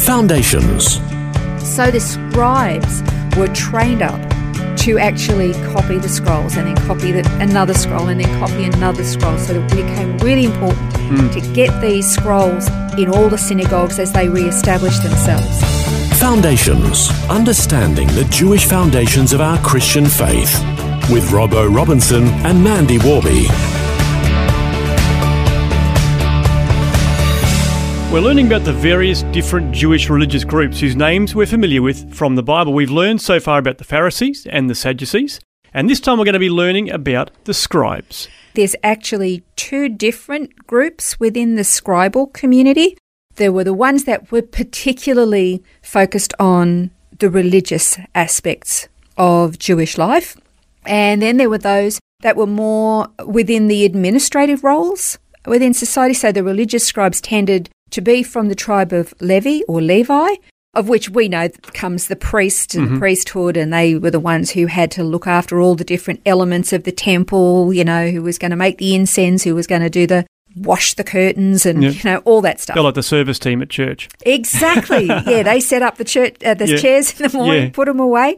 Foundations. So the scribes were trained up to actually copy the scrolls and then copy the, another scroll and then copy another scroll. So it became really important hmm. to get these scrolls in all the synagogues as they re established themselves. Foundations. Understanding the Jewish foundations of our Christian faith. With Robbo Robinson and Mandy Warby. We're learning about the various different Jewish religious groups whose names we're familiar with from the Bible. We've learned so far about the Pharisees and the Sadducees, and this time we're going to be learning about the scribes. There's actually two different groups within the scribal community. There were the ones that were particularly focused on the religious aspects of Jewish life. And then there were those that were more within the administrative roles within society. So the religious scribes tended to be from the tribe of Levi or Levi, of which we know comes the priest and the priesthood, and they were the ones who had to look after all the different elements of the temple, you know, who was going to make the incense, who was going to do the wash the curtains and Yeah. you know all that stuff. They're like the service team at church. Exactly. yeah, they set up the church, uh, the Yeah. chairs in the morning, Yeah. put them away.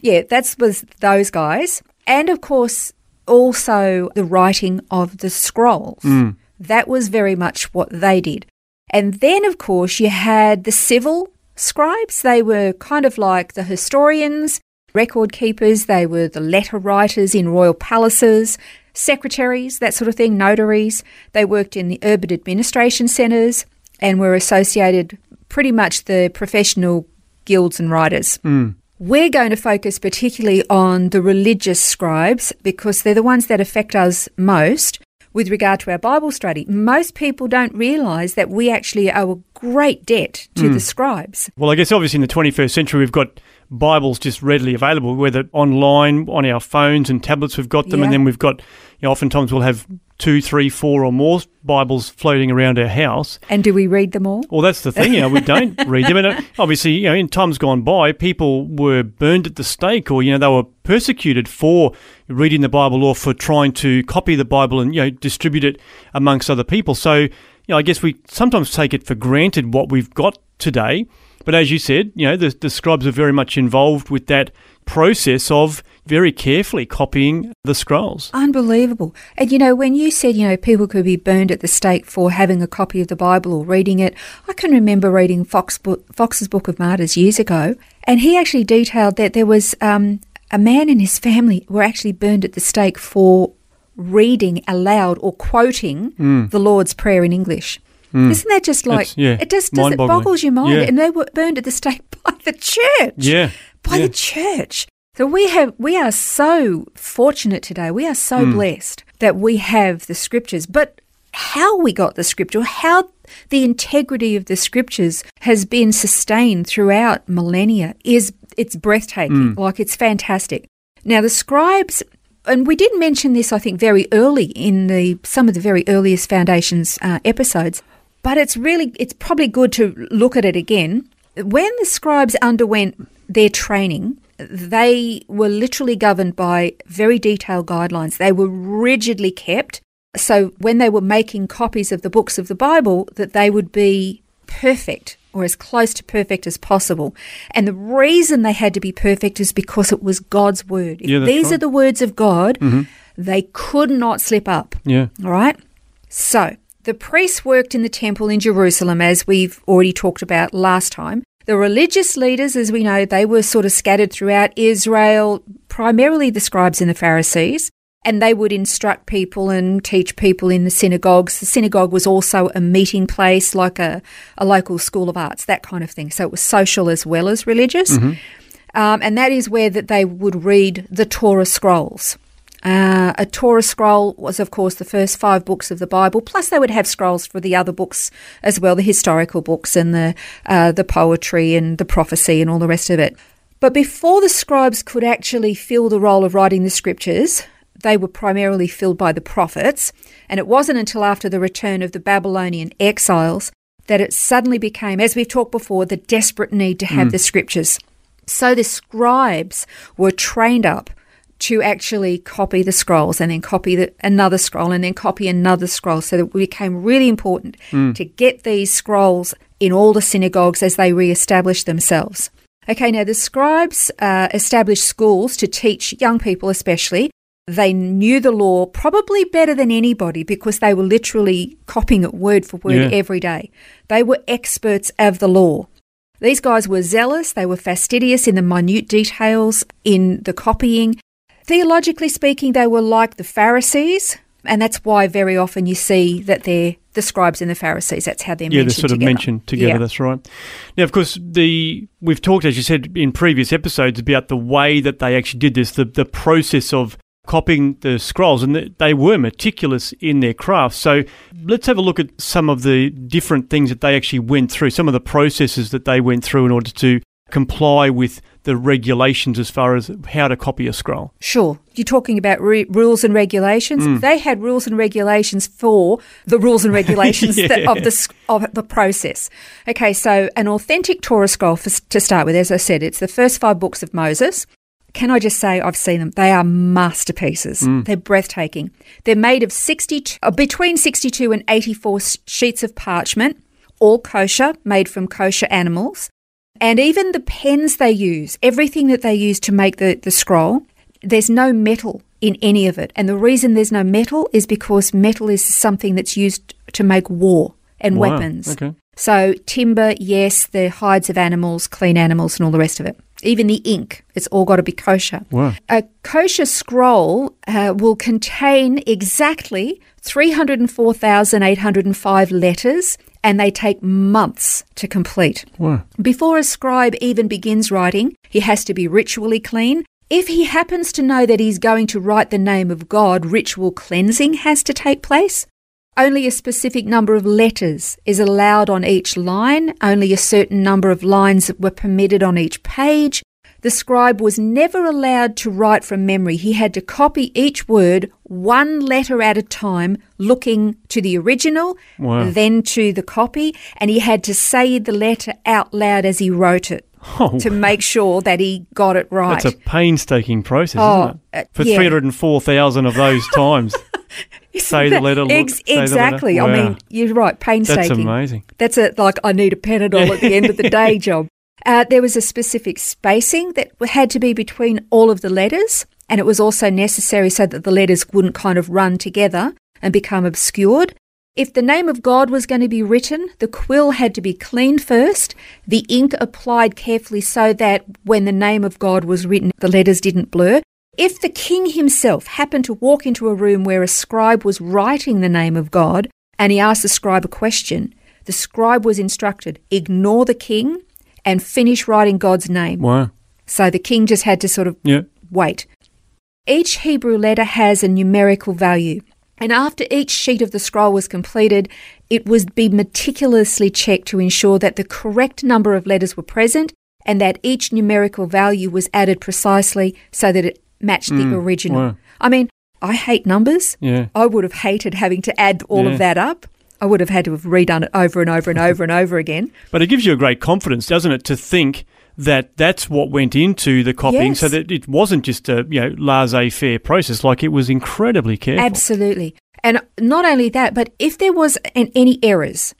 Yeah, that was those guys, and of course also the writing of the scrolls. Mm. That was very much what they did. And then, of course, you had the civil scribes. They were kind of like the historians, record keepers. They were the letter writers in royal palaces, secretaries, that sort of thing, notaries. They worked in the urban administration centres and were associated pretty much the professional guilds and writers. Hmm. We're going to focus particularly on the religious scribes because they're the ones that affect us most with regard to our Bible study. Most people don't realise that we actually owe a great debt to hmm. the scribes. Well, I guess obviously in the 21st century we've got Bibles just readily available, whether online, on our phones and tablets, we've got them, Yeah. and then we've got, you know, oftentimes we'll have two, three, four, or more Bibles floating around our house. And do we read them all? Well, that's the thing. You know, we don't read them, and uh, obviously, you know, in times gone by, people were burned at the stake, or you know, they were persecuted for reading the Bible or for trying to copy the Bible and you know distribute it amongst other people. So, you know, I guess we sometimes take it for granted what we've got today. But as you said, you know, the, the scribes are very much involved with that process of very carefully copying the scrolls. Unbelievable. And you know, when you said, you know, people could be burned at the stake for having a copy of the Bible or reading it, I can remember reading Fox book, Fox's Book of Martyrs years ago, and he actually detailed that there was um, a man and his family were actually burned at the stake for reading aloud or quoting the Lord's Prayer in English. Isn't that just like yeah, it just does it boggles your mind? Yeah. And they were burned at the stake by the church Yeah, by yeah. the church. So we have we are so fortunate today. We are so Hmm. blessed that we have the scriptures. But how we got the scripture, how the integrity of the scriptures has been sustained throughout millennia is it's breathtaking. Hmm. Like it's fantastic. Now the scribes and we did mention this I think very early in the some of the very earliest foundations uh, episodes, but it's really it's probably good to look at it again. When the scribes underwent their training, they were literally governed by very detailed guidelines. They were rigidly kept. So when they were making copies of the books of the Bible, that they would be perfect or as close to perfect as possible. And the reason they had to be perfect is because it was God's word. If Yeah, these right. are the words of God, mm-hmm. they could not slip up. yeah. All right. So the priests worked in the temple in Jerusalem, as we've already talked about last time. The religious leaders, as we know, they were sort of scattered throughout Israel, primarily the scribes and the Pharisees, and they would instruct people and teach people in the synagogues. The synagogue was also a meeting place, like a, a local school of arts, that kind of thing. So it was social as well as religious. Um, and that is where that they would read the Torah scrolls. Uh, a Torah scroll was, of course, the first five books of the Bible. Plus, they would have scrolls for the other books as well, the historical books and the uh, the poetry and the prophecy and all the rest of it. But before the scribes could actually fill the role of writing the scriptures, they were primarily filled by the prophets. And it wasn't until after the return of the Babylonian exiles that it suddenly became, as we've talked before, the desperate need to have the scriptures. So the scribes were trained up to actually copy the scrolls and then copy the, another scroll and then copy another scroll. So that it became really important to get these scrolls in all the synagogues as they re-established themselves. Okay, now the scribes uh, established schools to teach young people, especially. They knew the law probably better than anybody because they were literally copying it word for word Yeah. every day. They were experts of the law. These guys were zealous, they were fastidious in the minute details, in the copying. Theologically speaking, they were like the Pharisees, and that's why very often you see that they're the scribes and the Pharisees. That's how they're yeah, they're sort of mentioned together. Yeah. That's right. Now, of course, the we've talked, as you said in previous episodes, about the way that they actually did this, the the process of copying the scrolls, and th- they were meticulous in their craft. So, let's have a look at some of the different things that they actually went through, some of the processes that they went through in order to comply with the regulations as far as how to copy a scroll. Sure. You're talking about re- rules and regulations. Mm. They had rules and regulations for the rules and regulations that, of the of the process. Okay, so an authentic Torah scroll for, to start with, as I said, it's the first five books of Moses. Can I just say I've seen them? They are masterpieces. Mm. They're breathtaking. They're made of 62, uh, between 62 and 84 sheets of parchment, all kosher, made from kosher animals. And even the pens they use, everything that they use to make the, the scroll, there's no metal in any of it. And the reason there's no metal is because metal is something that's used to make war and Wow, weapons. okay. So timber, yes, the hides of animals, clean animals, and all the rest of it. Even the ink, it's all got to be kosher. Wow. A kosher scroll uh, will contain exactly 304,805 letters, and they take months to complete. Wow. Before a scribe even begins writing, he has to be ritually clean. If he happens to know that he's going to write the name of God, ritual cleansing has to take place. Only a specific number of letters is allowed on each line, only a certain number of lines were permitted on each page. The scribe was never allowed to write from memory. He had to copy each word one letter at a time, looking to the original, Wow. then to the copy, and he had to say the letter out loud as he wrote it Oh, to make sure that he got it right. That's a painstaking process, Oh, isn't it? uh, For yeah. 304,000 of those times. say the letter, look, Ex- say the letter. exactly. I mean, you're right. Painstaking. That's amazing. That's a like I need a Panadol at the end of the day job. Uh, there was a specific spacing that had to be between all of the letters, and it was also necessary so that the letters wouldn't kind of run together and become obscured. If the name of God was going to be written, the quill had to be cleaned first, the ink applied carefully so that when the name of God was written, the letters didn't blur. If the king himself happened to walk into a room where a scribe was writing the name of God and he asked the scribe a question, the scribe was instructed ignore the king and finish writing God's name. Wow. So the king just had to sort of Yeah. wait. Each Hebrew letter has a numerical value. And after each sheet of the scroll was completed, it would be meticulously checked to ensure that the correct number of letters were present and that each numerical value was added precisely so that it matched the mm, original. wow. I mean, I hate numbers. Yeah. I would have hated having to add all Yeah. of that up. I would have had to have redone it over and over and over and over again. But it gives you a great confidence, doesn't it, to think that that's what went into the copying so that it wasn't just a, you know, laissez-faire process. Like it was incredibly careful. Absolutely. And not only that, but if there was an, any errors,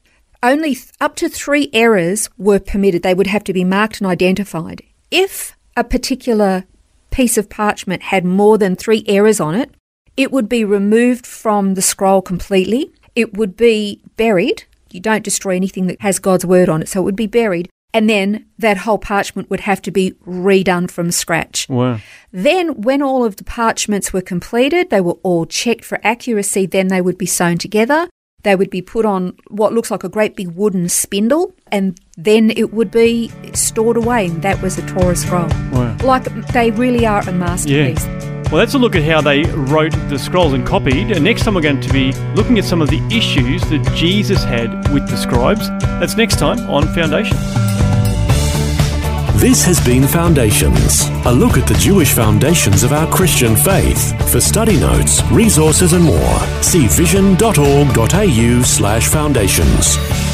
only th- up to three errors were permitted. They would have to be marked and identified. If a particular piece of parchment had more than three errors on it, it would be removed from the scroll completely. It would be buried. You don't destroy anything that has God's word on it, so it would be buried. And then that whole parchment would have to be redone from scratch. Wow. Then, when all of the parchments were completed, they were all checked for accuracy. Then they would be sewn together. They would be put on what looks like a great big wooden spindle, and then it would be stored away. And that was a Torah scroll. Wow. Like they really are a masterpiece. Yeah. Well, that's a look at how they wrote the scrolls and copied. And next time we're going to be looking at some of the issues that Jesus had with the scribes. That's next time on Foundations. This has been Foundations, a look at the Jewish foundations of our Christian faith. For study notes, resources, and more, see vision.org.au slash foundations.